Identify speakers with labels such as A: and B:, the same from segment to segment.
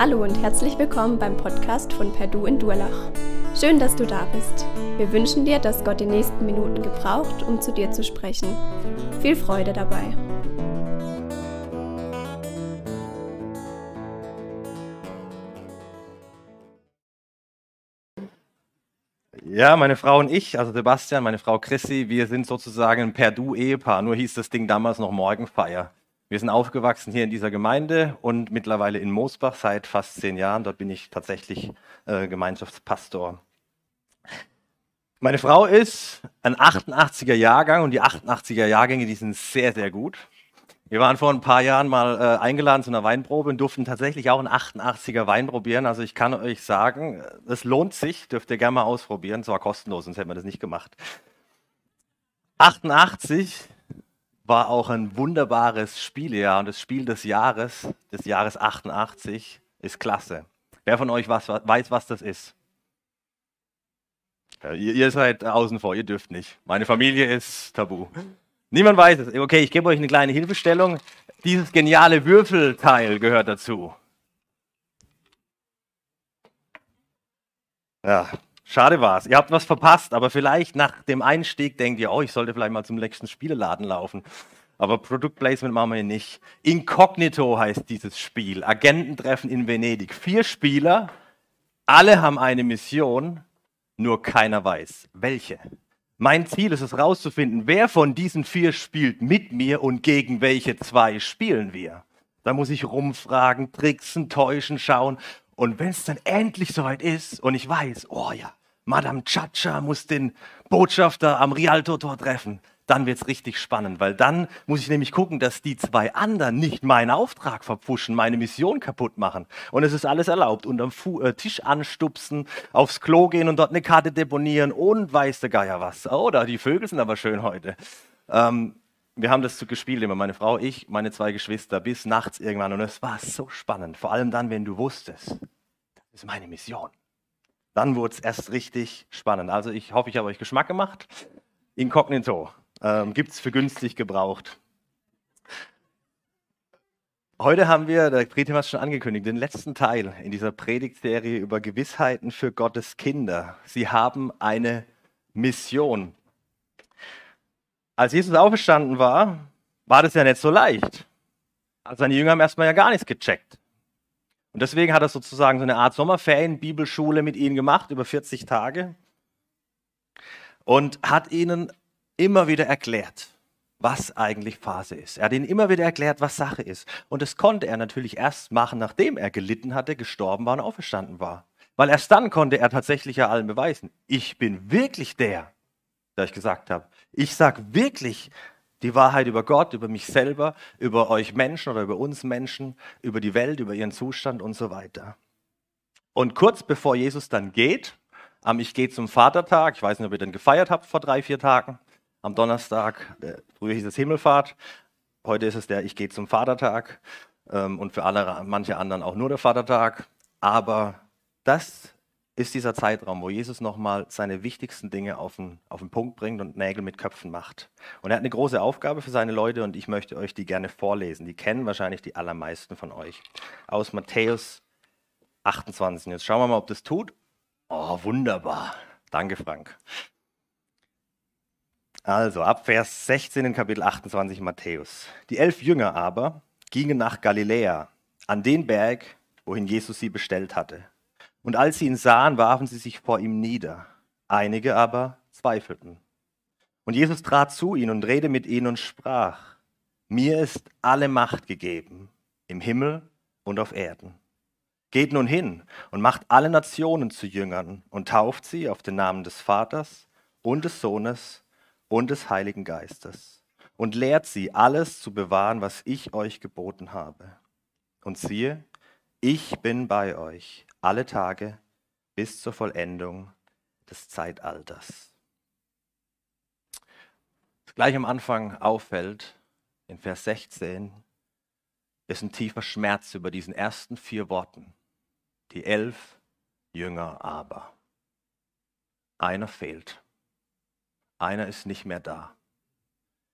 A: Hallo und herzlich willkommen beim Podcast von Perdu in Durlach. Schön, dass du da bist. Wir wünschen dir, dass Gott die nächsten Minuten gebraucht, um zu dir zu sprechen. Viel Freude dabei.
B: Ja, meine Frau und ich, also Sebastian, meine Frau Chrissy, wir sind sozusagen ein Perdu-Ehepaar. Nur hieß das Ding damals noch Morgenfeier. Wir sind aufgewachsen hier in dieser Gemeinde und mittlerweile in Moosbach seit fast zehn Jahren. Dort bin ich tatsächlich äh, Gemeinschaftspastor. Meine Frau ist ein 88er Jahrgang und die 88er Jahrgänge, die sind sehr, sehr gut. Wir waren vor ein paar Jahren mal äh, eingeladen zu einer Weinprobe und durften tatsächlich auch einen 88er Wein probieren. Also ich kann euch sagen, es lohnt sich, dürft ihr gerne mal ausprobieren. Es war kostenlos, sonst hätten wir das nicht gemacht. 88 war auch ein wunderbares Spielejahr und das Spiel des Jahres, des Jahres 88, ist klasse. Wer von euch was, weiß, was das ist? Ja, ihr, ihr, seid außen vor, ihr dürft nicht. Meine Familie ist tabu. Niemand weiß es. Okay, ich gebe euch eine kleine Hilfestellung. Dieses geniale Würfelteil gehört dazu. Ja, schade war's. Ihr habt was verpasst, aber vielleicht nach dem Einstieg denkt ihr, oh, ich sollte vielleicht mal zum nächsten Spieleladen laufen. Aber Produktplacement machen wir hier nicht. Incognito heißt dieses Spiel. Agententreffen in Venedig. Vier Spieler, alle haben eine Mission, nur keiner weiß, welche. Mein Ziel ist es herauszufinden, wer von diesen vier spielt mit mir und gegen welche zwei spielen wir. Da muss ich rumfragen, tricksen, täuschen, schauen. Und wenn es dann endlich soweit ist und ich weiß, oh ja, Madame Chacha muss den Botschafter am Rialto-Tor treffen, dann wird es richtig spannend, weil dann muss ich nämlich gucken, dass die zwei anderen nicht meinen Auftrag verpfuschen, meine Mission kaputt machen. Und es ist alles erlaubt. Unterm Fu äh, Tisch anstupsen, aufs Klo gehen und dort eine Karte deponieren und weiß der Geier was. Oh, da, die Vögel sind aber schön heute. Ähm, wir haben das gespielt, immer meine Frau, ich, meine zwei Geschwister, bis nachts irgendwann. Und es war so spannend. Vor allem dann, wenn du wusstest, das ist meine Mission. Dann wurde es erst richtig spannend. Also ich hoffe, ich habe euch Geschmack gemacht. Inkognito. Ähm, Gibt es für günstig gebraucht. Heute haben wir, der Predim hat es schon angekündigt, den letzten Teil in dieser Predigtserie über Gewissheiten für Gottes Kinder. Sie haben eine Mission. Als Jesus auferstanden war, war das ja nicht so leicht. Also seine Jünger haben erstmal ja gar nichts gecheckt. Und deswegen hat er sozusagen so eine Art Sommerferien-Bibelschule mit ihnen gemacht, über 40 Tage. Und hat ihnen immer wieder erklärt, was eigentlich Phase ist. Er hat ihnen immer wieder erklärt, was Sache ist. Und das konnte er natürlich erst machen, nachdem er gelitten hatte, gestorben war und auferstanden war. Weil erst dann konnte er tatsächlich ja allen beweisen, ich bin wirklich der, der ich gesagt habe. Ich sage wirklich die Wahrheit über Gott, über mich selber, über euch Menschen oder über uns Menschen, über die Welt, über ihren Zustand und so weiter. Und kurz bevor Jesus dann geht, am Ich gehe zum Vatertag, ich weiß nicht, ob ihr den gefeiert habt vor drei, vier Tagen, am Donnerstag, früher hieß es Himmelfahrt, heute ist es der Ich gehe zum Vatertag ähm, und für alle, manche anderen auch nur der Vatertag. Aber das ist dieser Zeitraum, wo Jesus nochmal seine wichtigsten Dinge auf den, auf den Punkt bringt und Nägel mit Köpfen macht. Und er hat eine große Aufgabe für seine Leute und ich möchte euch die gerne vorlesen. Die kennen wahrscheinlich die allermeisten von euch. Aus Matthäus 28. Jetzt schauen wir mal, ob das tut. Oh, wunderbar. Danke, Frank. Also ab Vers 16 in Kapitel 28 Matthäus. Die elf Jünger aber gingen nach Galiläa, an den Berg, wohin Jesus sie bestellt hatte. Und als sie ihn sahen, warfen sie sich vor ihm nieder. Einige aber zweifelten. Und Jesus trat zu ihnen und redete mit ihnen und sprach, mir ist alle Macht gegeben, im Himmel und auf Erden. Geht nun hin und macht alle Nationen zu Jüngern und tauft sie auf den Namen des Vaters und des Sohnes und des Heiligen Geistes und lehrt sie, alles zu bewahren, was ich euch geboten habe. Und siehe, ich bin bei euch alle Tage bis zur Vollendung des Zeitalters. Was gleich am Anfang auffällt, in Vers 16, ist ein tiefer Schmerz über diesen ersten vier Worten. Die elf Jünger aber. Einer fehlt. Einer ist nicht mehr da.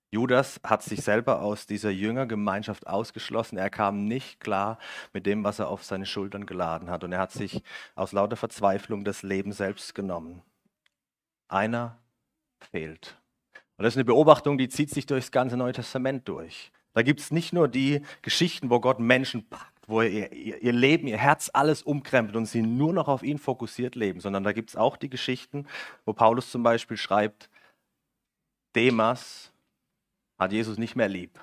B: Judas hat sich selber aus dieser Jüngergemeinschaft ausgeschlossen. Er kam nicht klar mit dem, was er auf seine Schultern geladen hat. Und er hat sich aus lauter Verzweiflung das Leben selbst genommen. Einer fehlt. Und das ist eine Beobachtung, die zieht sich durchs ganze Neue Testament durch. Da gibt es nicht nur die Geschichten, wo Gott Menschen packt, wo ihr, ihr Leben, ihr Herz, alles umkrempelt und sie nur noch auf ihn fokussiert leben, sondern da gibt es auch die Geschichten, wo Paulus zum Beispiel schreibt, Demas hat Jesus nicht mehr lieb,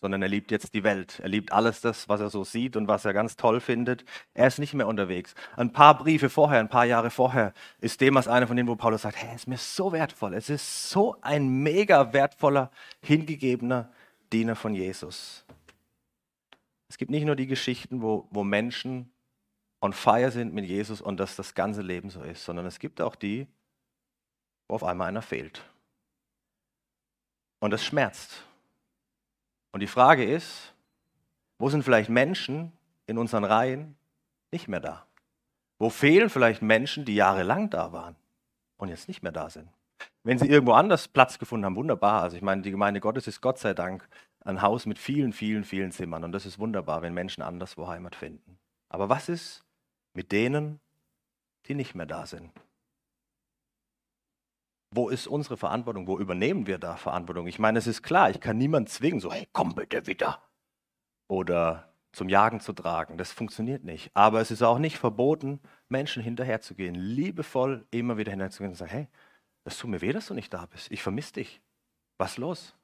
B: sondern er liebt jetzt die Welt. Er liebt alles das, was er so sieht und was er ganz toll findet. Er ist nicht mehr unterwegs. Ein paar Briefe vorher, ein paar Jahre vorher, ist Demas einer von denen, wo Paulus sagt, hey, es ist mir so wertvoll. Es ist so ein mega wertvoller, hingegebener Diener von Jesus. Es gibt nicht nur die Geschichten, wo, wo Menschen on fire sind mit Jesus und dass das ganze Leben so ist, sondern es gibt auch die, wo auf einmal einer fehlt. Und das schmerzt. Und die Frage ist, wo sind vielleicht Menschen in unseren Reihen nicht mehr da? Wo fehlen vielleicht Menschen, die jahrelang da waren und jetzt nicht mehr da sind? Wenn sie irgendwo anders Platz gefunden haben, wunderbar. Also ich meine, die Gemeinde Gottes ist Gott sei Dank ein Haus mit vielen, vielen, vielen Zimmern. Und das ist wunderbar, wenn Menschen anderswo Heimat finden. Aber was ist mit denen, die nicht mehr da sind? Wo ist unsere Verantwortung? Wo übernehmen wir da Verantwortung? Ich meine, es ist klar, ich kann niemanden zwingen, so, hey, komm bitte wieder. Oder zum Jagen zu tragen. Das funktioniert nicht. Aber es ist auch nicht verboten, Menschen hinterherzugehen, liebevoll immer wieder hinterzugehen und zu sagen, hey, das tut mir weh, dass du nicht da bist. Ich vermisse dich. Was ist los?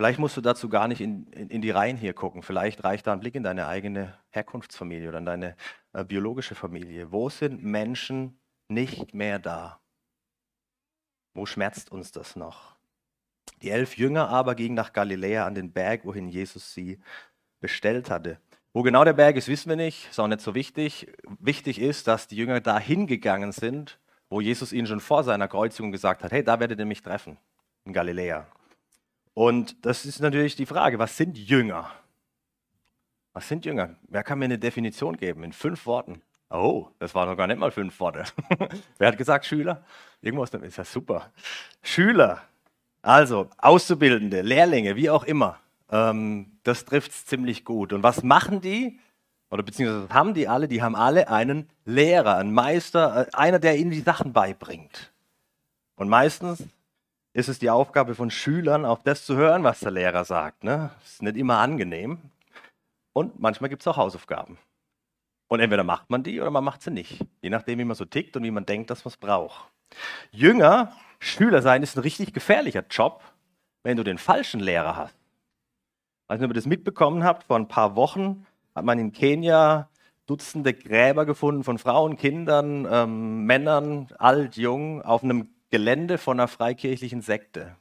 B: Vielleicht musst du dazu gar nicht in, in, in, die Reihen hier gucken. Vielleicht reicht da ein Blick in deine eigene Herkunftsfamilie oder in deine äh, biologische Familie. Wo sind Menschen nicht mehr da? Wo schmerzt uns das noch? Die elf Jünger aber gingen nach Galiläa an den Berg, wohin Jesus sie bestellt hatte. Wo genau der Berg ist, wissen wir nicht, ist auch nicht so wichtig. Wichtig ist, dass die Jünger dahin gegangen sind, wo Jesus ihnen schon vor seiner Kreuzigung gesagt hat, hey, da werdet ihr mich treffen, in Galiläa. Und das ist natürlich die Frage, was sind Jünger? Was sind Jünger? Wer kann mir eine Definition geben in fünf Worten? Oh, das waren noch gar nicht mal fünf Worte. Wer hat gesagt Schüler? Irgendwas, ist ja super. Schüler, also Auszubildende, Lehrlinge, wie auch immer. Ähm, das trifft es ziemlich gut. Und was machen die? Oder beziehungsweise haben die alle? Die haben alle einen Lehrer, einen Meister, äh, einer, der ihnen die Sachen beibringt. Und meistens ist es die Aufgabe von Schülern, auch das zu hören, was der Lehrer sagt. Ne? Das ist nicht immer angenehm. Und manchmal gibt es auch Hausaufgaben. Und entweder macht man die oder man macht sie nicht. Je nachdem, wie man so tickt und wie man denkt, dass man es braucht. Jünger, Schüler sein, ist ein richtig gefährlicher Job, wenn du den falschen Lehrer hast. Weiß nicht, ob ihr das mitbekommen habt, vor ein paar Wochen hat man in Kenia Dutzende Gräber gefunden von Frauen, Kindern, ähm, Männern, alt, jung, auf einem Gelände von einer freikirchlichen Sekte,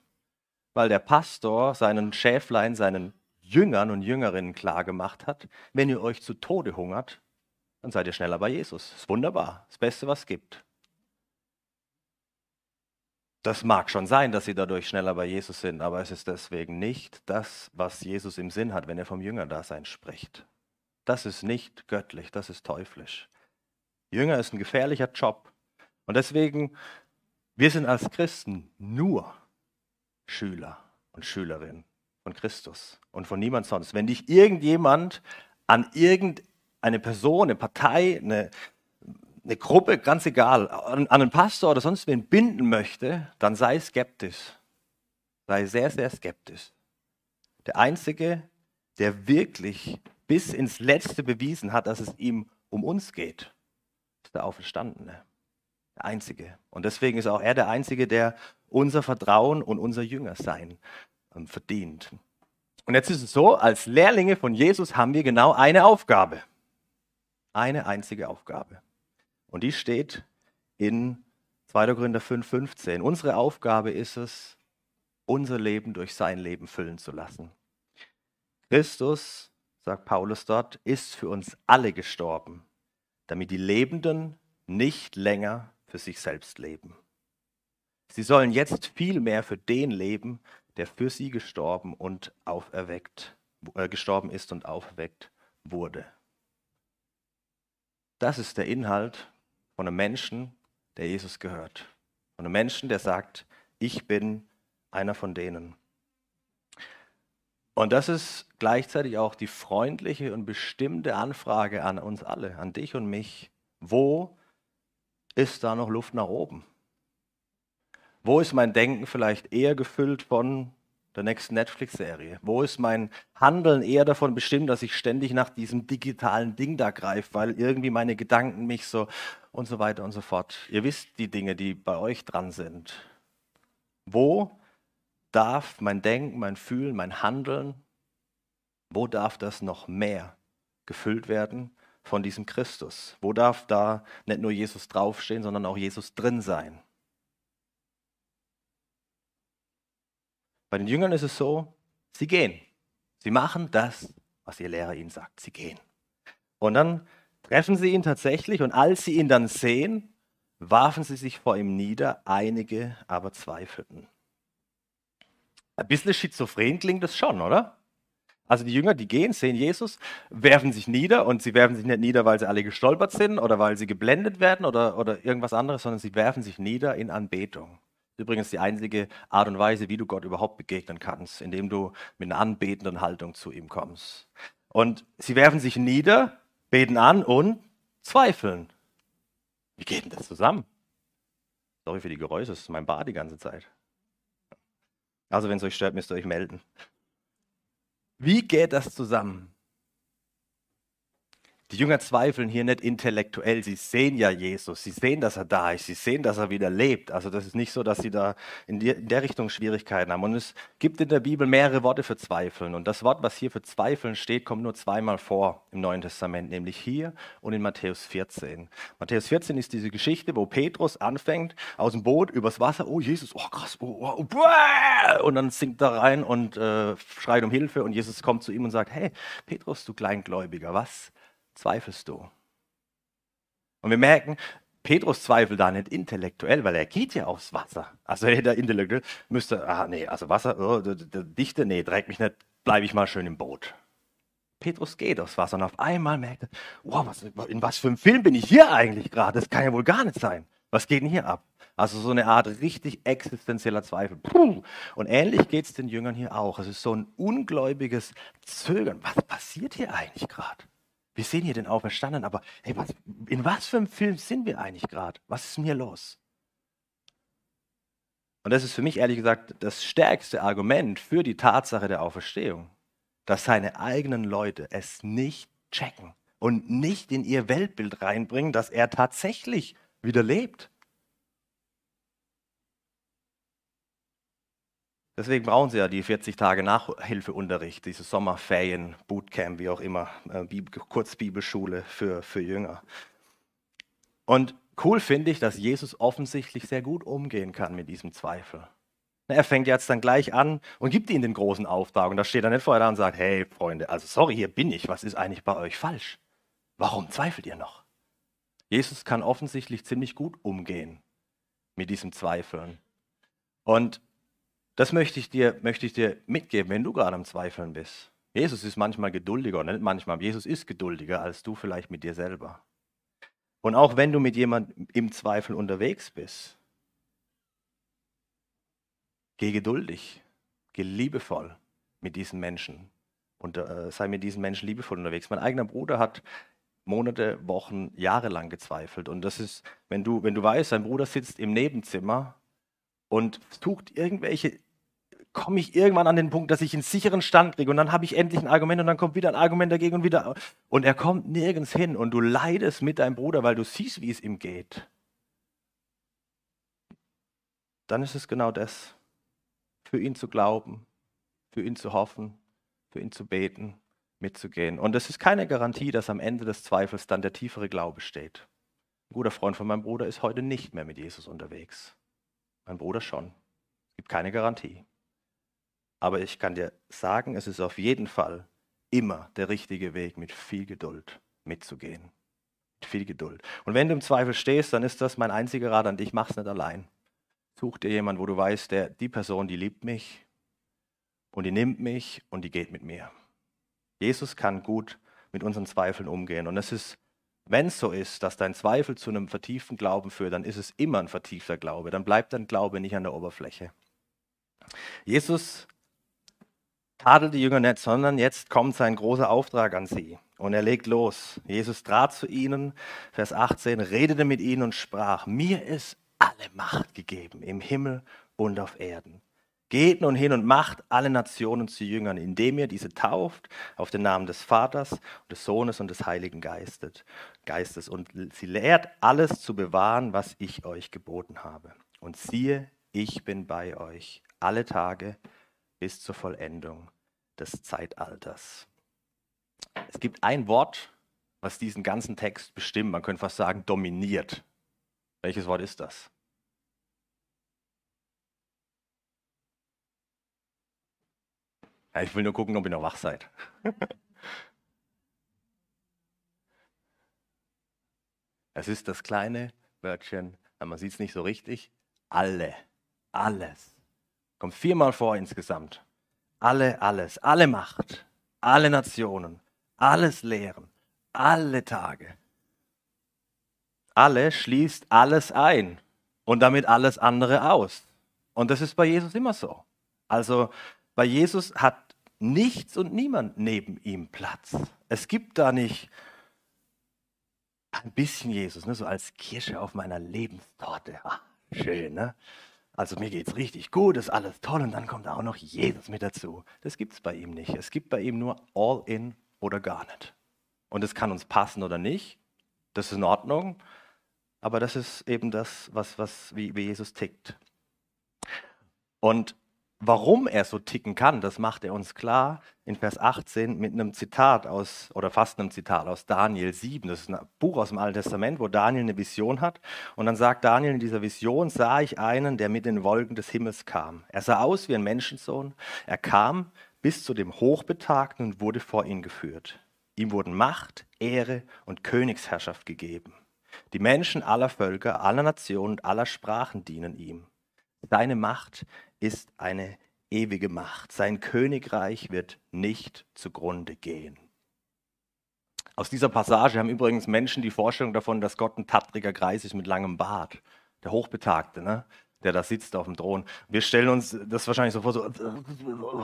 B: weil der Pastor seinen Schäflein, seinen Jüngern und Jüngerinnen klargemacht hat, wenn ihr euch zu Tode hungert, dann seid ihr schneller bei Jesus. Ist wunderbar, das Beste, was es gibt. Das mag schon sein, dass sie dadurch schneller bei Jesus sind, aber es ist deswegen nicht das, was Jesus im Sinn hat, wenn er vom Jüngerdasein spricht. Das ist nicht göttlich, das ist teuflisch. Jünger ist ein gefährlicher Job. Und deswegen wir sind als Christen nur Schüler und Schülerinnen von Christus und von niemand sonst. Wenn dich irgendjemand an irgendeine Person, eine Partei, eine, eine Gruppe, ganz egal, an, an einen Pastor oder sonst wen binden möchte, dann sei skeptisch. Sei sehr, sehr skeptisch. Der Einzige, der wirklich bis ins Letzte bewiesen hat, dass es ihm um uns geht, ist der Auferstandene. Der Einzige. Und deswegen ist auch er der Einzige, der unser Vertrauen und unser Jüngersein verdient. Und jetzt ist es so, als Lehrlinge von Jesus haben wir genau eine Aufgabe. Eine einzige Aufgabe. Und die steht in 2. Korinther 5,15. Unsere Aufgabe ist es, unser Leben durch sein Leben füllen zu lassen. Christus, sagt Paulus dort, ist für uns alle gestorben, damit die Lebenden nicht länger für sich selbst leben. Sie sollen jetzt viel mehr für den leben, der für sie gestorben und auferweckt, äh, gestorben ist und auferweckt wurde. Das ist der Inhalt von einem Menschen, der Jesus gehört. Von einem Menschen, der sagt, ich bin einer von denen. Und das ist gleichzeitig auch die freundliche und bestimmte Anfrage an uns alle, an dich und mich. Wo ist da noch Luft nach oben? Wo ist mein Denken vielleicht eher gefüllt von der nächsten Netflix-Serie? Wo ist mein Handeln eher davon bestimmt, dass ich ständig nach diesem digitalen Ding da greife, weil irgendwie meine Gedanken mich so und so weiter und so fort. Ihr wisst die Dinge, die bei euch dran sind. Wo darf mein Denken, mein Fühlen, mein Handeln, wo darf das noch mehr gefüllt werden von diesem Christus? Wo darf da nicht nur Jesus draufstehen, sondern auch Jesus drin sein? Bei den Jüngern ist es so, sie gehen. Sie machen das, was ihr Lehrer ihnen sagt. Sie gehen. Und dann treffen sie ihn tatsächlich und als sie ihn dann sehen, warfen sie sich vor ihm nieder, einige aber zweifelten. Ein bisschen schizophren klingt das schon, oder? Also die Jünger, die gehen, sehen Jesus, werfen sich nieder und sie werfen sich nicht nieder, weil sie alle gestolpert sind oder weil sie geblendet werden oder, oder irgendwas anderes, sondern sie werfen sich nieder in Anbetung. Übrigens die einzige Art und Weise, wie du Gott überhaupt begegnen kannst, indem du mit einer anbetenden Haltung zu ihm kommst. Und sie werfen sich nieder, beten an und zweifeln. Wie geht denn das zusammen? Sorry für die Geräusche, das ist mein Bad die ganze Zeit. Also wenn es euch stört, müsst ihr euch melden. Wie geht das zusammen? Die Jünger zweifeln hier nicht intellektuell. Sie sehen ja Jesus. Sie sehen, dass er da ist. Sie sehen, dass er wieder lebt. Also das ist nicht so, dass sie da in, die, in der Richtung Schwierigkeiten haben. Und es gibt in der Bibel mehrere Worte für Zweifeln. Und das Wort, was hier für Zweifeln steht, kommt nur zweimal vor im Neuen Testament, nämlich hier und in Matthäus 14. Matthäus 14 ist diese Geschichte, wo Petrus anfängt, aus dem Boot übers Wasser, oh Jesus, oh krass, oh, oh, oh, und dann sinkt er rein und äh, schreit um Hilfe und Jesus kommt zu ihm und sagt, hey Petrus, du Kleingläubiger, was zweifelst du? Und wir merken, Petrus zweifelt da nicht intellektuell, weil er geht ja aufs Wasser. Also hätte er intellektuell, müsste, ah nee, also Wasser, oh, Dichte, nee, trägt mich nicht, bleibe ich mal schön im Boot. Petrus geht aufs Wasser und auf einmal merkt er, wow, was, in was für einem Film bin ich hier eigentlich gerade? Das kann ja wohl gar nicht sein. Was geht denn hier ab? Also so eine Art richtig existenzieller Zweifel. Und ähnlich geht es den Jüngern hier auch. Es ist so ein ungläubiges Zögern. Was passiert hier eigentlich gerade? Wir sehen hier den Auferstandenen, aber hey, was, in was für einem Film sind wir eigentlich gerade? Was ist hier los? Und das ist für mich ehrlich gesagt das stärkste Argument für die Tatsache der Auferstehung, dass seine eigenen Leute es nicht checken und nicht in ihr Weltbild reinbringen, dass er tatsächlich wieder lebt. Deswegen brauchen sie ja die 40 Tage Nachhilfeunterricht, diese Sommerferien, Bootcamp, wie auch immer, äh, Kurzbibelschule für, für Jünger. Und cool finde ich, dass Jesus offensichtlich sehr gut umgehen kann mit diesem Zweifel. Er fängt jetzt dann gleich an und gibt ihnen den großen Auftrag. Und da steht er nicht vorher da und sagt, hey Freunde, also sorry, hier bin ich, was ist eigentlich bei euch falsch? Warum zweifelt ihr noch? Jesus kann offensichtlich ziemlich gut umgehen mit diesem Zweifeln. Und das möchte ich dir, möchte ich dir mitgeben, wenn du gerade am Zweifeln bist. Jesus ist manchmal geduldiger, nicht manchmal, Jesus ist geduldiger als du vielleicht mit dir selber. Und auch wenn du mit jemandem im Zweifel unterwegs bist, geh geduldig, geh liebevoll mit diesen Menschen und äh, sei mit diesen Menschen liebevoll unterwegs. Mein eigener Bruder hat Monate, Wochen, Jahre lang gezweifelt. Und das ist, wenn du, wenn du weißt, dein Bruder sitzt im Nebenzimmer und sucht irgendwelche, komme ich irgendwann an den Punkt, dass ich einen sicheren Stand kriege und dann habe ich endlich ein Argument und dann kommt wieder ein Argument dagegen und wieder. Und er kommt nirgends hin und du leidest mit deinem Bruder, weil du siehst, wie es ihm geht. Dann ist es genau das, für ihn zu glauben, für ihn zu hoffen, für ihn zu beten, mitzugehen. Und es ist keine Garantie, dass am Ende des Zweifels dann der tiefere Glaube steht. Ein guter Freund von meinem Bruder ist heute nicht mehr mit Jesus unterwegs. Mein Bruder schon. Es gibt keine Garantie. Aber ich kann dir sagen, es ist auf jeden Fall immer der richtige Weg, mit viel Geduld mitzugehen. Mit viel Geduld. Und wenn du im Zweifel stehst, dann ist das mein einziger Rat an dich, mach's nicht allein. Such dir jemanden, wo du weißt, der, die Person, die liebt mich und die nimmt mich und die geht mit mir. Jesus kann gut mit unseren Zweifeln umgehen. Und es ist wenn es so ist, dass dein Zweifel zu einem vertieften Glauben führt, dann ist es immer ein vertiefter Glaube. Dann bleibt dein Glaube nicht an der Oberfläche. Jesus tadelt die Jünger nicht, sondern jetzt kommt sein großer Auftrag an sie. Und er legt los. Jesus trat zu ihnen, Vers 18, redete mit ihnen und sprach, mir ist alle Macht gegeben im Himmel und auf Erden. Geht nun hin und macht alle Nationen zu Jüngern, indem ihr diese tauft auf den Namen des Vaters, des Sohnes und des Heiligen Geistes, Geistes und sie lehrt alles zu bewahren, was ich euch geboten habe. Und siehe, ich bin bei euch alle Tage bis zur Vollendung des Zeitalters. Es gibt ein Wort, was diesen ganzen Text bestimmt, man könnte fast sagen dominiert. Welches Wort ist das? Ja, ich will nur gucken, ob ihr noch wach seid. es ist das kleine Wörtchen, man sieht es nicht so richtig, alle, alles. Kommt viermal vor insgesamt. Alle, alles, alle Macht, alle Nationen, alles Lehren, alle Tage. Alle schließt alles ein und damit alles andere aus. Und das ist bei Jesus immer so. Also bei Jesus hat nichts und niemand neben ihm Platz. Es gibt da nicht ein bisschen Jesus, ne, so als Kirsche auf meiner Lebenstorte. Ach, schön, ne? Also mir geht es richtig gut, ist alles toll und dann kommt auch noch Jesus mit dazu. Das gibt es bei ihm nicht. Es gibt bei ihm nur all in oder gar nicht. Und es kann uns passen oder nicht. Das ist in Ordnung. Aber das ist eben das, was, was, wie, wie Jesus tickt. Und Warum er so ticken kann, das macht er uns klar in Vers 18 mit einem Zitat aus, oder fast einem Zitat aus Daniel 7. Das ist ein Buch aus dem Alten Testament, wo Daniel eine Vision hat. Und dann sagt Daniel, in dieser Vision sah ich einen, der mit den Wolken des Himmels kam. Er sah aus wie ein Menschensohn. Er kam bis zu dem Hochbetagten und wurde vor ihn geführt. Ihm wurden Macht, Ehre und Königsherrschaft gegeben. Die Menschen aller Völker, aller Nationen und aller Sprachen dienen ihm. Seine Macht ist eine ewige Macht. Sein Königreich wird nicht zugrunde gehen. Aus dieser Passage haben übrigens Menschen die Vorstellung davon, dass Gott ein tattriger Kreis ist mit langem Bart. Der Hochbetagte, ne? der da sitzt auf dem Thron. Wir stellen uns das wahrscheinlich so vor, so,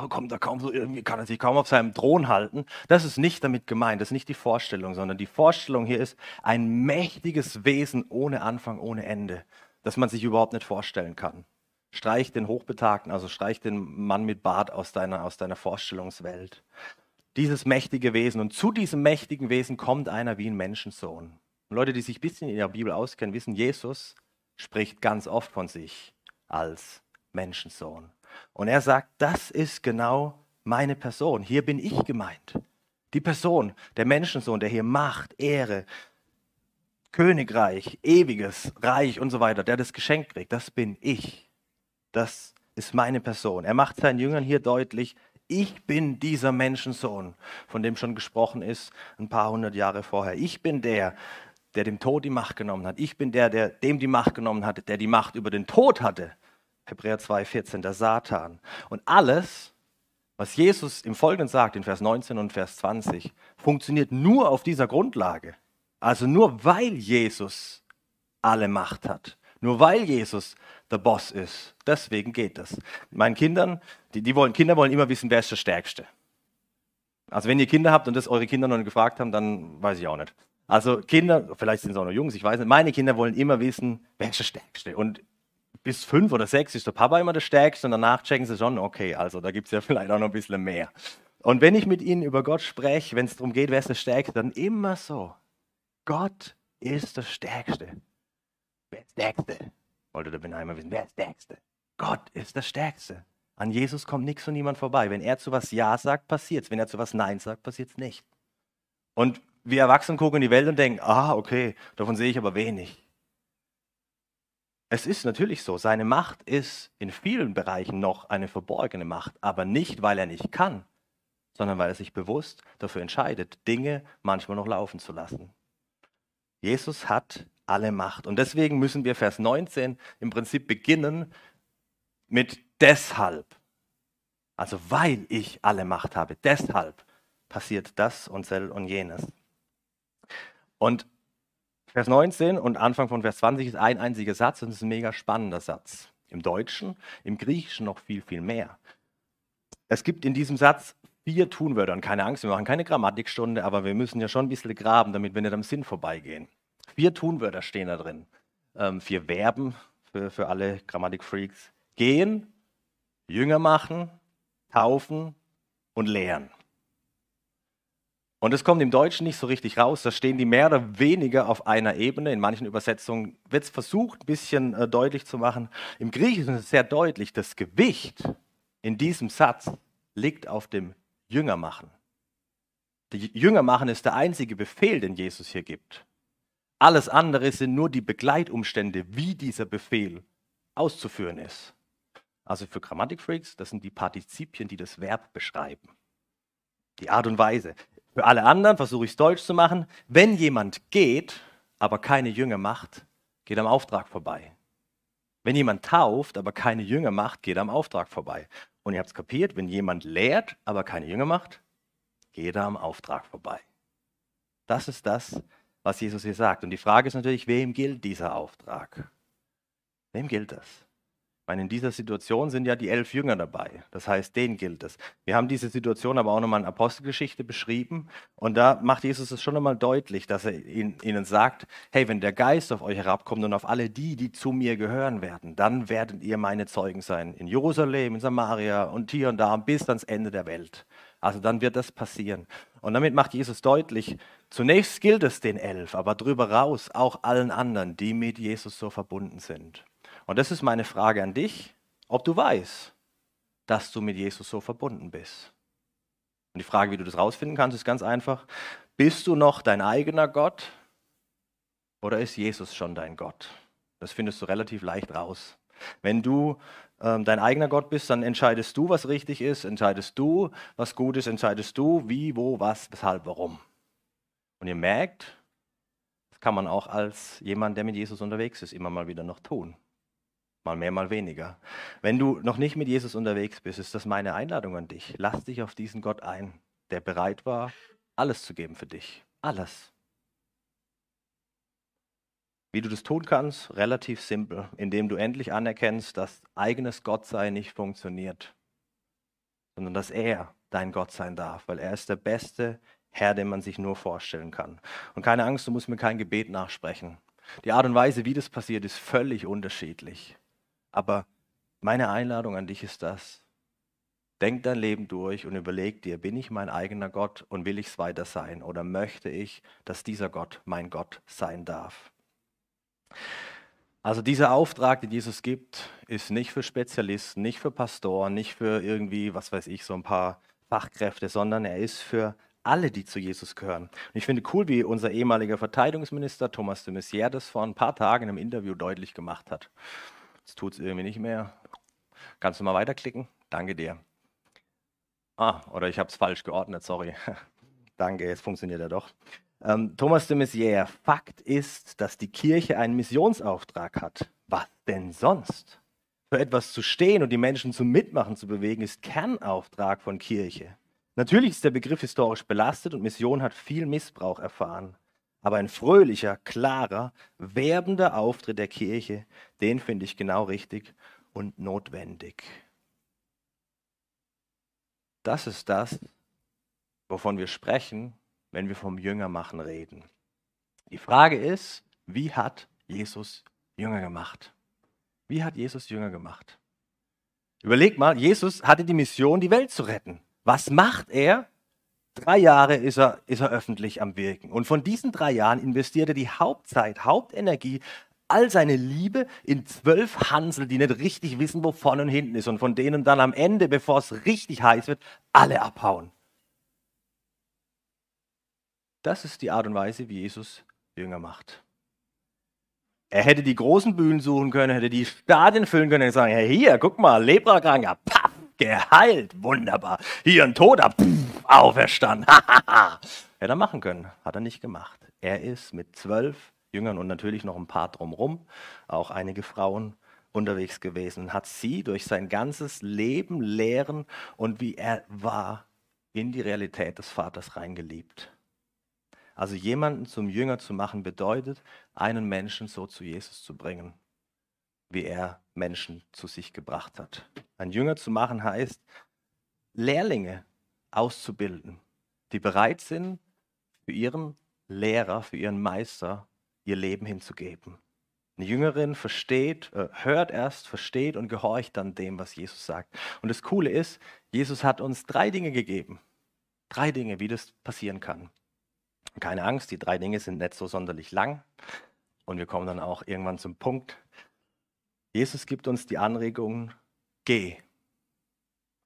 B: kommt da kaum irgendwie kann er sich kaum auf seinem Thron halten. Das ist nicht damit gemeint, das ist nicht die Vorstellung, sondern die Vorstellung hier ist ein mächtiges Wesen ohne Anfang, ohne Ende, das man sich überhaupt nicht vorstellen kann. Streich den Hochbetagten, also streich den Mann mit Bart aus deiner, aus deiner Vorstellungswelt. Dieses mächtige Wesen. Und zu diesem mächtigen Wesen kommt einer wie ein Menschensohn. Und Leute, die sich ein bisschen in der Bibel auskennen, wissen, Jesus spricht ganz oft von sich als Menschensohn. Und er sagt, das ist genau meine Person. Hier bin ich gemeint. Die Person, der Menschensohn, der hier Macht, Ehre, Königreich, ewiges Reich und so weiter, der das Geschenk kriegt, das bin ich. Das ist meine Person. Er macht seinen Jüngern hier deutlich, ich bin dieser Menschensohn, von dem schon gesprochen ist ein paar hundert Jahre vorher. Ich bin der, der dem Tod die Macht genommen hat. Ich bin der, der dem die Macht genommen hat, der die Macht über den Tod hatte. Hebräer 2,14, der Satan. Und alles, was Jesus im Folgenden sagt, in Vers 19 und Vers 20, funktioniert nur auf dieser Grundlage. Also nur weil Jesus alle Macht hat. Nur weil Jesus der Boss ist. Deswegen geht das. Meinen Kindern, die, die wollen, Kinder wollen immer wissen, wer ist der Stärkste. Also wenn ihr Kinder habt und das eure Kinder noch nicht gefragt haben, dann weiß ich auch nicht. Also Kinder, vielleicht sind es auch noch Jungs, ich weiß nicht, meine Kinder wollen immer wissen, wer ist der Stärkste. Und bis fünf oder sechs ist der Papa immer der Stärkste und danach checken sie schon, okay, also da gibt es ja vielleicht auch noch ein bisschen mehr. Und wenn ich mit ihnen über Gott spreche, wenn es darum geht, wer ist der Stärkste, dann immer so, Gott ist der Stärkste. Wer ist der Stärkste? wollte der Benheimer wissen, wer ist der Stärkste? Gott ist der Stärkste. An Jesus kommt nichts und niemand vorbei. Wenn er zu was Ja sagt, passiert es. Wenn er zu was Nein sagt, passiert es nicht. Und wir Erwachsenen gucken in die Welt und denken, ah, okay, davon sehe ich aber wenig. Es ist natürlich so, seine Macht ist in vielen Bereichen noch eine verborgene Macht, aber nicht, weil er nicht kann, sondern weil er sich bewusst dafür entscheidet, Dinge manchmal noch laufen zu lassen. Jesus hat alle Macht. Und deswegen müssen wir Vers 19 im Prinzip beginnen mit deshalb. Also weil ich alle Macht habe, deshalb passiert das und sel und jenes. Und Vers 19 und Anfang von Vers 20 ist ein einziger Satz und es ist ein mega spannender Satz. Im Deutschen, im Griechischen noch viel, viel mehr. Es gibt in diesem Satz vier Tunwörter und keine Angst, wir machen keine Grammatikstunde, aber wir müssen ja schon ein bisschen graben, damit wir nicht am Sinn vorbeigehen. Vier Tunwörter stehen da drin. Ähm, vier Verben für, für alle Grammatikfreaks. Gehen, Jünger machen, taufen und lehren. Und es kommt im Deutschen nicht so richtig raus. Da stehen die mehr oder weniger auf einer Ebene. In manchen Übersetzungen wird es versucht, ein bisschen äh, deutlich zu machen. Im Griechischen ist es sehr deutlich, das Gewicht in diesem Satz liegt auf dem Jüngermachen. Die Jüngermachen ist der einzige Befehl, den Jesus hier gibt. Alles andere sind nur die Begleitumstände, wie dieser Befehl auszuführen ist. Also für Grammatikfreaks, das sind die Partizipien, die das Verb beschreiben. Die Art und Weise. Für alle anderen versuche ich es deutsch zu machen. Wenn jemand geht, aber keine Jünger macht, geht am Auftrag vorbei. Wenn jemand tauft, aber keine Jünger macht, geht am Auftrag vorbei. Und ihr habt es kapiert, wenn jemand lehrt, aber keine Jünger macht, geht er am Auftrag vorbei. Das ist das, was Jesus hier sagt. Und die Frage ist natürlich, wem gilt dieser Auftrag? Wem gilt das? meine, in dieser Situation sind ja die elf Jünger dabei. Das heißt, denen gilt es. Wir haben diese Situation aber auch nochmal in Apostelgeschichte beschrieben. Und da macht Jesus es schon nochmal deutlich, dass er ihnen sagt, hey, wenn der Geist auf euch herabkommt und auf alle die, die zu mir gehören werden, dann werdet ihr meine Zeugen sein. In Jerusalem, in Samaria und hier und da bis ans Ende der Welt. Also dann wird das passieren. Und damit macht Jesus deutlich, zunächst gilt es den elf, aber darüber raus auch allen anderen, die mit Jesus so verbunden sind. Und das ist meine Frage an dich, ob du weißt, dass du mit Jesus so verbunden bist. Und die Frage, wie du das rausfinden kannst, ist ganz einfach. Bist du noch dein eigener Gott oder ist Jesus schon dein Gott? Das findest du relativ leicht raus. Wenn du dein eigener Gott bist, dann entscheidest du, was richtig ist, entscheidest du, was gut ist, entscheidest du, wie, wo, was, weshalb, warum. Und ihr merkt, das kann man auch als jemand, der mit Jesus unterwegs ist, immer mal wieder noch tun. Mal mehr, mal weniger. Wenn du noch nicht mit Jesus unterwegs bist, ist das meine Einladung an dich. Lass dich auf diesen Gott ein, der bereit war, alles zu geben für dich. Alles. Wie du das tun kannst, relativ simpel, indem du endlich anerkennst, dass eigenes Gottsein nicht funktioniert, sondern dass er dein Gott sein darf, weil er ist der beste Herr, den man sich nur vorstellen kann. Und keine Angst, du musst mir kein Gebet nachsprechen. Die Art und Weise, wie das passiert, ist völlig unterschiedlich. Aber meine Einladung an dich ist das. Denk dein Leben durch und überleg dir, bin ich mein eigener Gott und will ich es weiter sein oder möchte ich, dass dieser Gott mein Gott sein darf? Also dieser Auftrag, den Jesus gibt, ist nicht für Spezialisten, nicht für Pastoren, nicht für irgendwie, was weiß ich, so ein paar Fachkräfte, sondern er ist für alle, die zu Jesus gehören. Und ich finde cool, wie unser ehemaliger Verteidigungsminister Thomas de Maizière das vor ein paar Tagen in einem Interview deutlich gemacht hat. Jetzt tut es irgendwie nicht mehr. Kannst du mal weiterklicken? Danke dir. Ah, oder ich habe es falsch geordnet, sorry. Danke, jetzt funktioniert er doch. Ähm, Thomas de Maizière, Fakt ist, dass die Kirche einen Missionsauftrag hat. Was denn sonst? Für etwas zu stehen und die Menschen zum Mitmachen zu bewegen, ist Kernauftrag von Kirche. Natürlich ist der Begriff historisch belastet und Mission hat viel Missbrauch erfahren. Aber ein fröhlicher, klarer, werbender Auftritt der Kirche, den finde ich genau richtig und notwendig. Das ist das, wovon wir sprechen, wenn wir vom Jüngermachen reden. Die Frage ist, wie hat Jesus Jünger gemacht? Wie hat Jesus Jünger gemacht? Überleg mal, Jesus hatte die Mission, die Welt zu retten. Was macht er? Drei Jahre ist er, ist er öffentlich am Wirken. Und von diesen drei Jahren investiert er die Hauptzeit, Hauptenergie, all seine Liebe in zwölf Hansel, die nicht richtig wissen, wo vorne und hinten ist und von denen dann am Ende, bevor es richtig heiß wird, alle abhauen. Das ist die Art und Weise, wie Jesus Jünger macht. Er hätte die großen Bühnen suchen können, hätte die Stadien füllen können und sagen, hey, hier, guck mal, Leprakranker, paff, geheilt, wunderbar. Hier ein Toter, pff, auferstanden. Hätte er machen können, hat er nicht gemacht. Er ist mit zwölf Jüngern und natürlich noch ein paar drumherum, auch einige Frauen unterwegs gewesen, hat sie durch sein ganzes Leben, Lehren und wie er war, in die Realität des Vaters reingeliebt. Also jemanden zum Jünger zu machen bedeutet, einen Menschen so zu Jesus zu bringen, wie er Menschen zu sich gebracht hat. Ein Jünger zu machen heißt, Lehrlinge auszubilden, die bereit sind, für ihren Lehrer, für ihren Meister ihr Leben hinzugeben. Eine Jüngerin versteht, äh, hört erst, versteht und gehorcht dann dem, was Jesus sagt. Und das Coole ist, Jesus hat uns drei Dinge gegeben. Drei Dinge, wie das passieren kann. Keine Angst, die drei Dinge sind nicht so sonderlich lang. Und wir kommen dann auch irgendwann zum Punkt. Jesus gibt uns die Anregung, geh.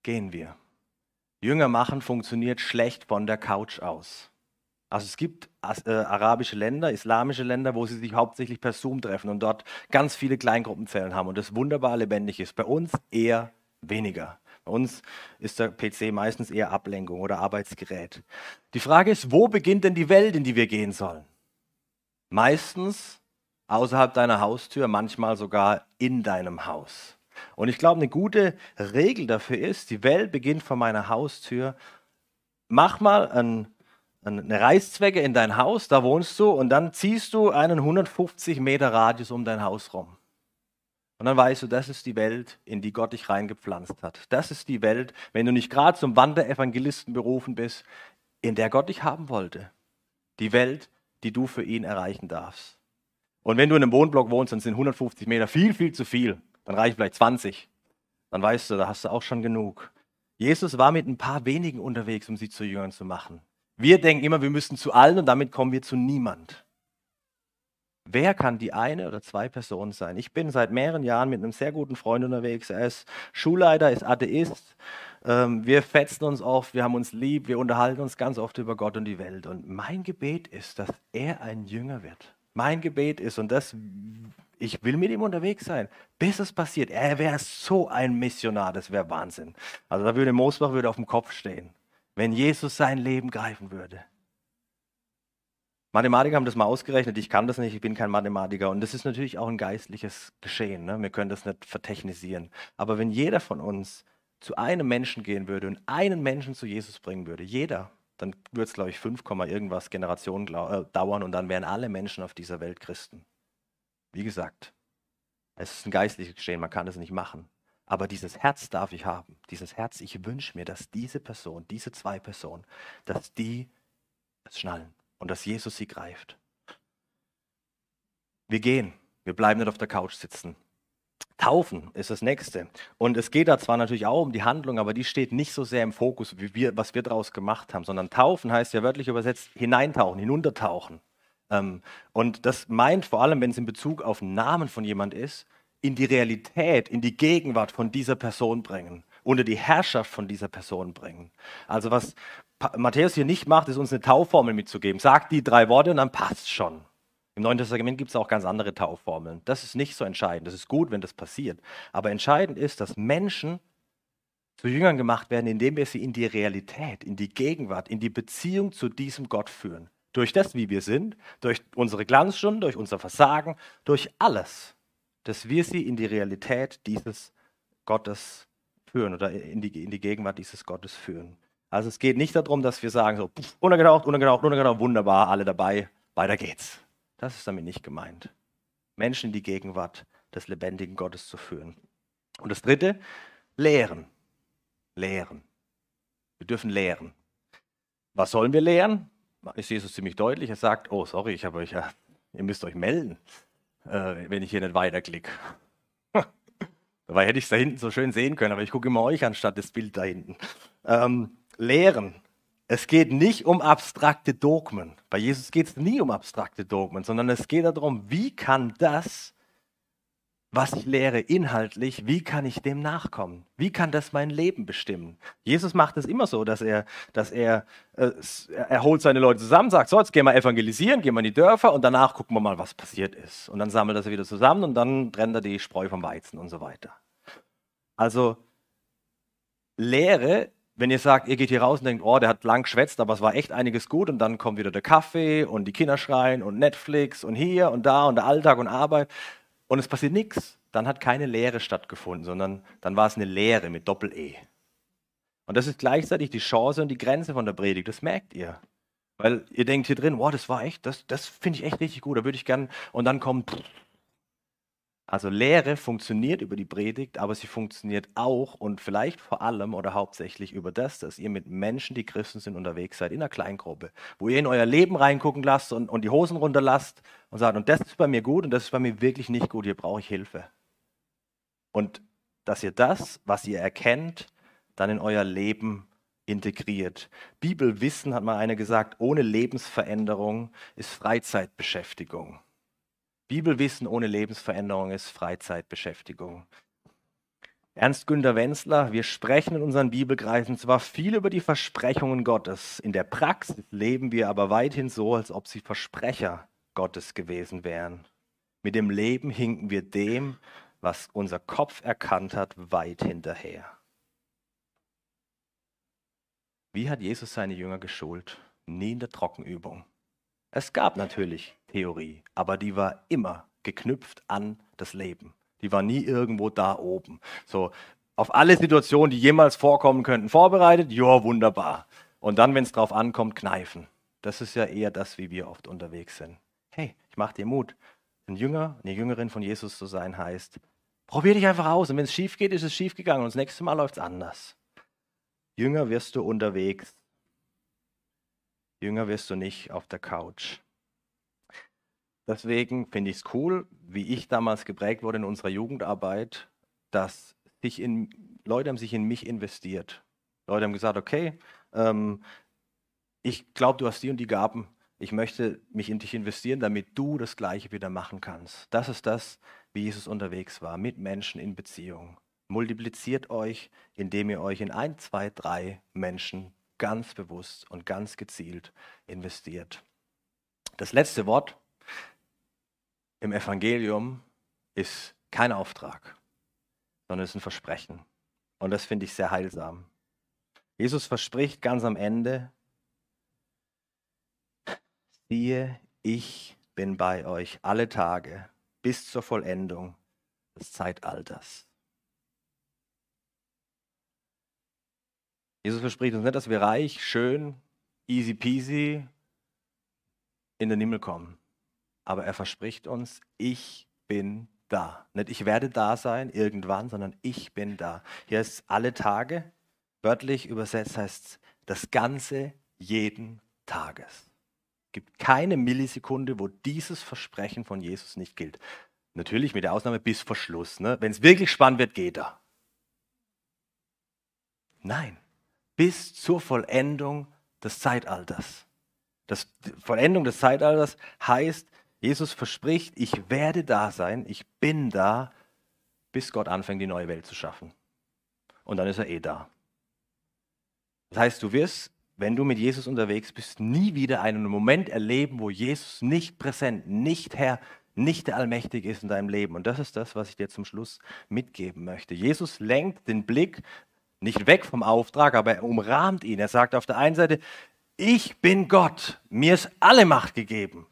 B: Gehen wir. Jünger machen funktioniert schlecht von der Couch aus. Also es gibt äh, arabische Länder, islamische Länder, wo sie sich hauptsächlich per Zoom treffen und dort ganz viele Kleingruppenzellen haben und das wunderbar lebendig ist. Bei uns eher weniger. Bei uns ist der PC meistens eher Ablenkung oder Arbeitsgerät. Die Frage ist, wo beginnt denn die Welt, in die wir gehen sollen? Meistens außerhalb deiner Haustür, manchmal sogar in deinem Haus. Und ich glaube, eine gute Regel dafür ist, die Welt beginnt vor meiner Haustür. Mach mal ein, eine Reißzwecke in dein Haus, da wohnst du, und dann ziehst du einen 150 Meter Radius um dein Haus rum. Und dann weißt du, das ist die Welt, in die Gott dich reingepflanzt hat. Das ist die Welt, wenn du nicht gerade zum Wanderevangelisten berufen bist, in der Gott dich haben wollte. Die Welt, die du für ihn erreichen darfst. Und wenn du in einem Wohnblock wohnst, dann sind 150 Meter viel, viel zu viel dann reichen vielleicht 20. Dann weißt du, da hast du auch schon genug. Jesus war mit ein paar wenigen unterwegs, um sie zu Jüngern zu machen. Wir denken immer, wir müssen zu allen und damit kommen wir zu niemand. Wer kann die eine oder zwei Personen sein? Ich bin seit mehreren Jahren mit einem sehr guten Freund unterwegs. Er ist Schulleiter, ist Atheist. Ähm, wir fetzen uns oft, wir haben uns lieb, wir unterhalten uns ganz oft über Gott und die Welt. Und mein Gebet ist, dass er ein Jünger wird. Mein Gebet ist, und das ich will mit ihm unterwegs sein, bis es passiert. Er wäre so ein Missionar, das wäre Wahnsinn. Also da würde Mosbach würde auf dem Kopf stehen, wenn Jesus sein Leben greifen würde. Mathematiker haben das mal ausgerechnet, ich kann das nicht, ich bin kein Mathematiker. Und das ist natürlich auch ein geistliches Geschehen. Ne? Wir können das nicht vertechnisieren. Aber wenn jeder von uns zu einem Menschen gehen würde und einen Menschen zu Jesus bringen würde, jeder, dann würde es, glaube ich, 5, irgendwas Generationen äh, dauern und dann wären alle Menschen auf dieser Welt Christen. Wie gesagt, es ist ein geistliches Geschehen, man kann es nicht machen. Aber dieses Herz darf ich haben. Dieses Herz, ich wünsche mir, dass diese Person, diese zwei Personen, dass die es schnallen und dass Jesus sie greift. Wir gehen, wir bleiben nicht auf der Couch sitzen. Taufen ist das nächste. Und es geht da zwar natürlich auch um die Handlung, aber die steht nicht so sehr im Fokus, wir, was wir daraus gemacht haben, sondern taufen heißt ja wörtlich übersetzt hineintauchen, hinuntertauchen. Ähm, und das meint vor allem, wenn es in Bezug auf den Namen von jemand ist, in die Realität, in die Gegenwart von dieser Person bringen, unter die Herrschaft von dieser Person bringen. Also was Matthäus hier nicht macht, ist uns eine Tauformel mitzugeben. Sagt die drei Worte und dann passt schon. Im Neuen Testament gibt es auch ganz andere Taufformeln. Das ist nicht so entscheidend. Das ist gut, wenn das passiert. Aber entscheidend ist, dass Menschen zu Jüngern gemacht werden, indem wir sie in die Realität, in die Gegenwart, in die Beziehung zu diesem Gott führen. Durch das, wie wir sind, durch unsere Glanzstunden, durch unser Versagen, durch alles, dass wir sie in die Realität dieses Gottes führen oder in die, in die Gegenwart dieses Gottes führen. Also es geht nicht darum, dass wir sagen, so, pff, untergetaucht, untergetaucht, untergetaucht, wunderbar, alle dabei, weiter geht's. Das ist damit nicht gemeint. Menschen in die Gegenwart des lebendigen Gottes zu führen. Und das dritte, lehren. Lehren. Wir dürfen lehren. Was sollen wir lehren? ist Jesus ziemlich deutlich. Er sagt, oh, sorry, ich habe euch ja, ihr müsst euch melden, äh, wenn ich hier nicht weiterklicke. Dabei hätte ich es da hinten so schön sehen können, aber ich gucke immer euch anstatt das Bild da hinten. Ähm, Lehren. Es geht nicht um abstrakte Dogmen. Bei Jesus geht es nie um abstrakte Dogmen, sondern es geht darum, wie kann das was ich lehre inhaltlich, wie kann ich dem nachkommen? Wie kann das mein Leben bestimmen? Jesus macht es immer so, dass er, dass er, äh, er holt seine Leute zusammen, sagt, so, jetzt gehen wir evangelisieren, gehen wir in die Dörfer und danach gucken wir mal, was passiert ist. Und dann sammelt er sie wieder zusammen und dann trennt er die Spreu vom Weizen und so weiter. Also Lehre, wenn ihr sagt, ihr geht hier raus und denkt, oh, der hat lang geschwätzt, aber es war echt einiges gut und dann kommt wieder der Kaffee und die Kinder schreien und Netflix und hier und da und der Alltag und Arbeit und es passiert nichts, dann hat keine Lehre stattgefunden, sondern dann war es eine Lehre mit Doppel-E. Und das ist gleichzeitig die Chance und die Grenze von der Predigt, das merkt ihr. Weil ihr denkt hier drin, wow, das war echt, das, das finde ich echt richtig gut, da würde ich gern, und dann kommt, also Lehre funktioniert über die Predigt, aber sie funktioniert auch und vielleicht vor allem oder hauptsächlich über das, dass ihr mit Menschen, die Christen sind, unterwegs seid, in einer Kleingruppe, wo ihr in euer Leben reingucken lasst und, und die Hosen runterlasst und sagt, und das ist bei mir gut und das ist bei mir wirklich nicht gut, hier brauche ich Hilfe. Und dass ihr das, was ihr erkennt, dann in euer Leben integriert. Bibelwissen, hat mal einer gesagt, ohne Lebensveränderung ist Freizeitbeschäftigung. Bibelwissen ohne Lebensveränderung ist Freizeitbeschäftigung. Ernst Günter Wenzler, wir sprechen in unseren Bibelkreisen zwar viel über die Versprechungen Gottes, in der Praxis leben wir aber weithin so, als ob sie Versprecher Gottes gewesen wären. Mit dem Leben hinken wir dem, was unser Kopf erkannt hat, weit hinterher. Wie hat Jesus seine Jünger geschult? Nie in der Trockenübung. Es gab natürlich Theorie, aber die war immer geknüpft an das Leben. Die war nie irgendwo da oben. So auf alle Situationen, die jemals vorkommen könnten, vorbereitet. Ja, wunderbar. Und dann, wenn es drauf ankommt, kneifen. Das ist ja eher das, wie wir oft unterwegs sind. Hey, ich mach dir Mut. Ein Jünger, eine Jüngerin von Jesus zu sein heißt, probier dich einfach aus. Und wenn es schief geht, ist es schief gegangen. Und das nächste Mal läuft es anders. Jünger wirst du unterwegs Jünger wirst du nicht auf der Couch. Deswegen finde ich es cool, wie ich damals geprägt wurde in unserer Jugendarbeit, dass sich in, Leute haben sich in mich investiert. Leute haben gesagt, okay, ähm, ich glaube, du hast die und die Gaben. Ich möchte mich in dich investieren, damit du das Gleiche wieder machen kannst. Das ist das, wie Jesus unterwegs war, mit Menschen in Beziehung. Multipliziert euch, indem ihr euch in ein, zwei, drei Menschen ganz bewusst und ganz gezielt investiert. Das letzte Wort im Evangelium ist kein Auftrag, sondern ist ein Versprechen. Und das finde ich sehr heilsam. Jesus verspricht ganz am Ende, siehe, ich bin bei euch alle Tage bis zur Vollendung des Zeitalters. Jesus verspricht uns nicht, dass wir reich, schön, easy peasy in den Himmel kommen. Aber er verspricht uns, ich bin da. Nicht ich werde da sein irgendwann, sondern ich bin da. Hier ist alle Tage, wörtlich übersetzt heißt es das Ganze jeden Tages. Es gibt keine Millisekunde, wo dieses Versprechen von Jesus nicht gilt. Natürlich mit der Ausnahme bis Verschluss. Ne? Wenn es wirklich spannend wird, geht er. Nein, bis zur Vollendung des Zeitalters. Das Vollendung des Zeitalters heißt, Jesus verspricht, ich werde da sein, ich bin da, bis Gott anfängt, die neue Welt zu schaffen. Und dann ist er eh da. Das heißt, du wirst, wenn du mit Jesus unterwegs bist, nie wieder einen Moment erleben, wo Jesus nicht präsent, nicht Herr, nicht der Allmächtige ist in deinem Leben. Und das ist das, was ich dir zum Schluss mitgeben möchte. Jesus lenkt den Blick nicht weg vom Auftrag, aber er umrahmt ihn. Er sagt auf der einen Seite, ich bin Gott, mir ist alle Macht gegeben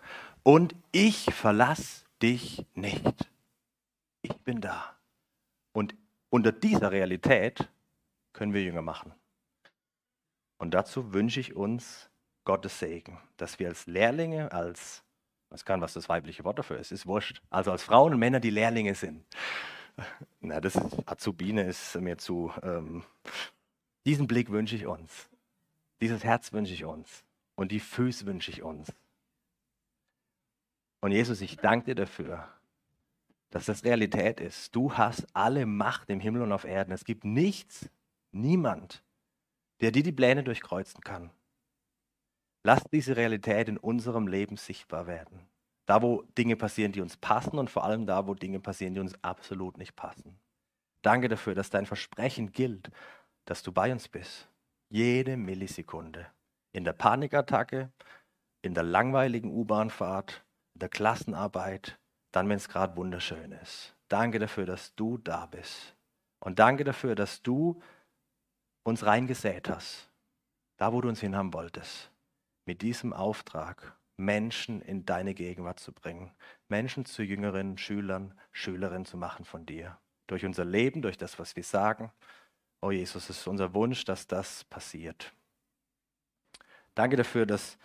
B: und ich verlasse dich nicht. Ich bin da. Und unter dieser Realität können wir Jünger machen. Und dazu wünsche ich uns Gottes Segen, dass wir als Lehrlinge, als, was kann, was das weibliche Wort dafür ist, ist wurscht, also als Frauen und Männer, die Lehrlinge sind, na, das ist, Azubine ist mir zu. Ähm, diesen Blick wünsche ich uns. Dieses Herz wünsche ich uns. Und die Füße wünsche ich uns. Und Jesus, ich danke dir dafür, dass das Realität ist. Du hast alle Macht im Himmel und auf Erden. Es gibt nichts, niemand, der dir die Pläne durchkreuzen kann. Lass diese Realität in unserem Leben sichtbar werden. Da, wo Dinge passieren, die uns passen und vor allem da, wo Dinge passieren, die uns absolut nicht passen. Danke dafür, dass dein Versprechen gilt, dass du bei uns bist. Jede Millisekunde. In der Panikattacke, in der langweiligen U-Bahnfahrt, der Klassenarbeit, dann, wenn es gerade wunderschön ist. Danke dafür, dass du da bist. Und danke dafür, dass du uns reingesät hast. Da, wo du uns hinhaben wolltest. Mit diesem Auftrag Menschen in deine Gegenwart zu bringen, Menschen zu jüngeren Schülern, Schülerinnen zu machen von dir. Durch unser Leben, durch das, was wir sagen. Oh Jesus, es ist unser Wunsch, dass das passiert. Danke dafür, dass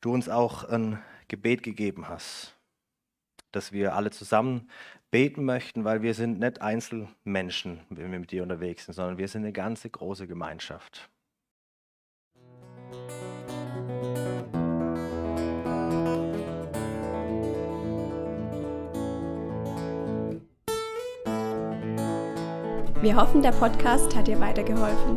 B: du uns auch ein Gebet gegeben hast, dass wir alle zusammen beten möchten, weil wir sind nicht Einzelmenschen, wenn wir mit dir unterwegs sind, sondern wir sind eine ganze große Gemeinschaft.
A: Wir hoffen, der Podcast hat dir weitergeholfen.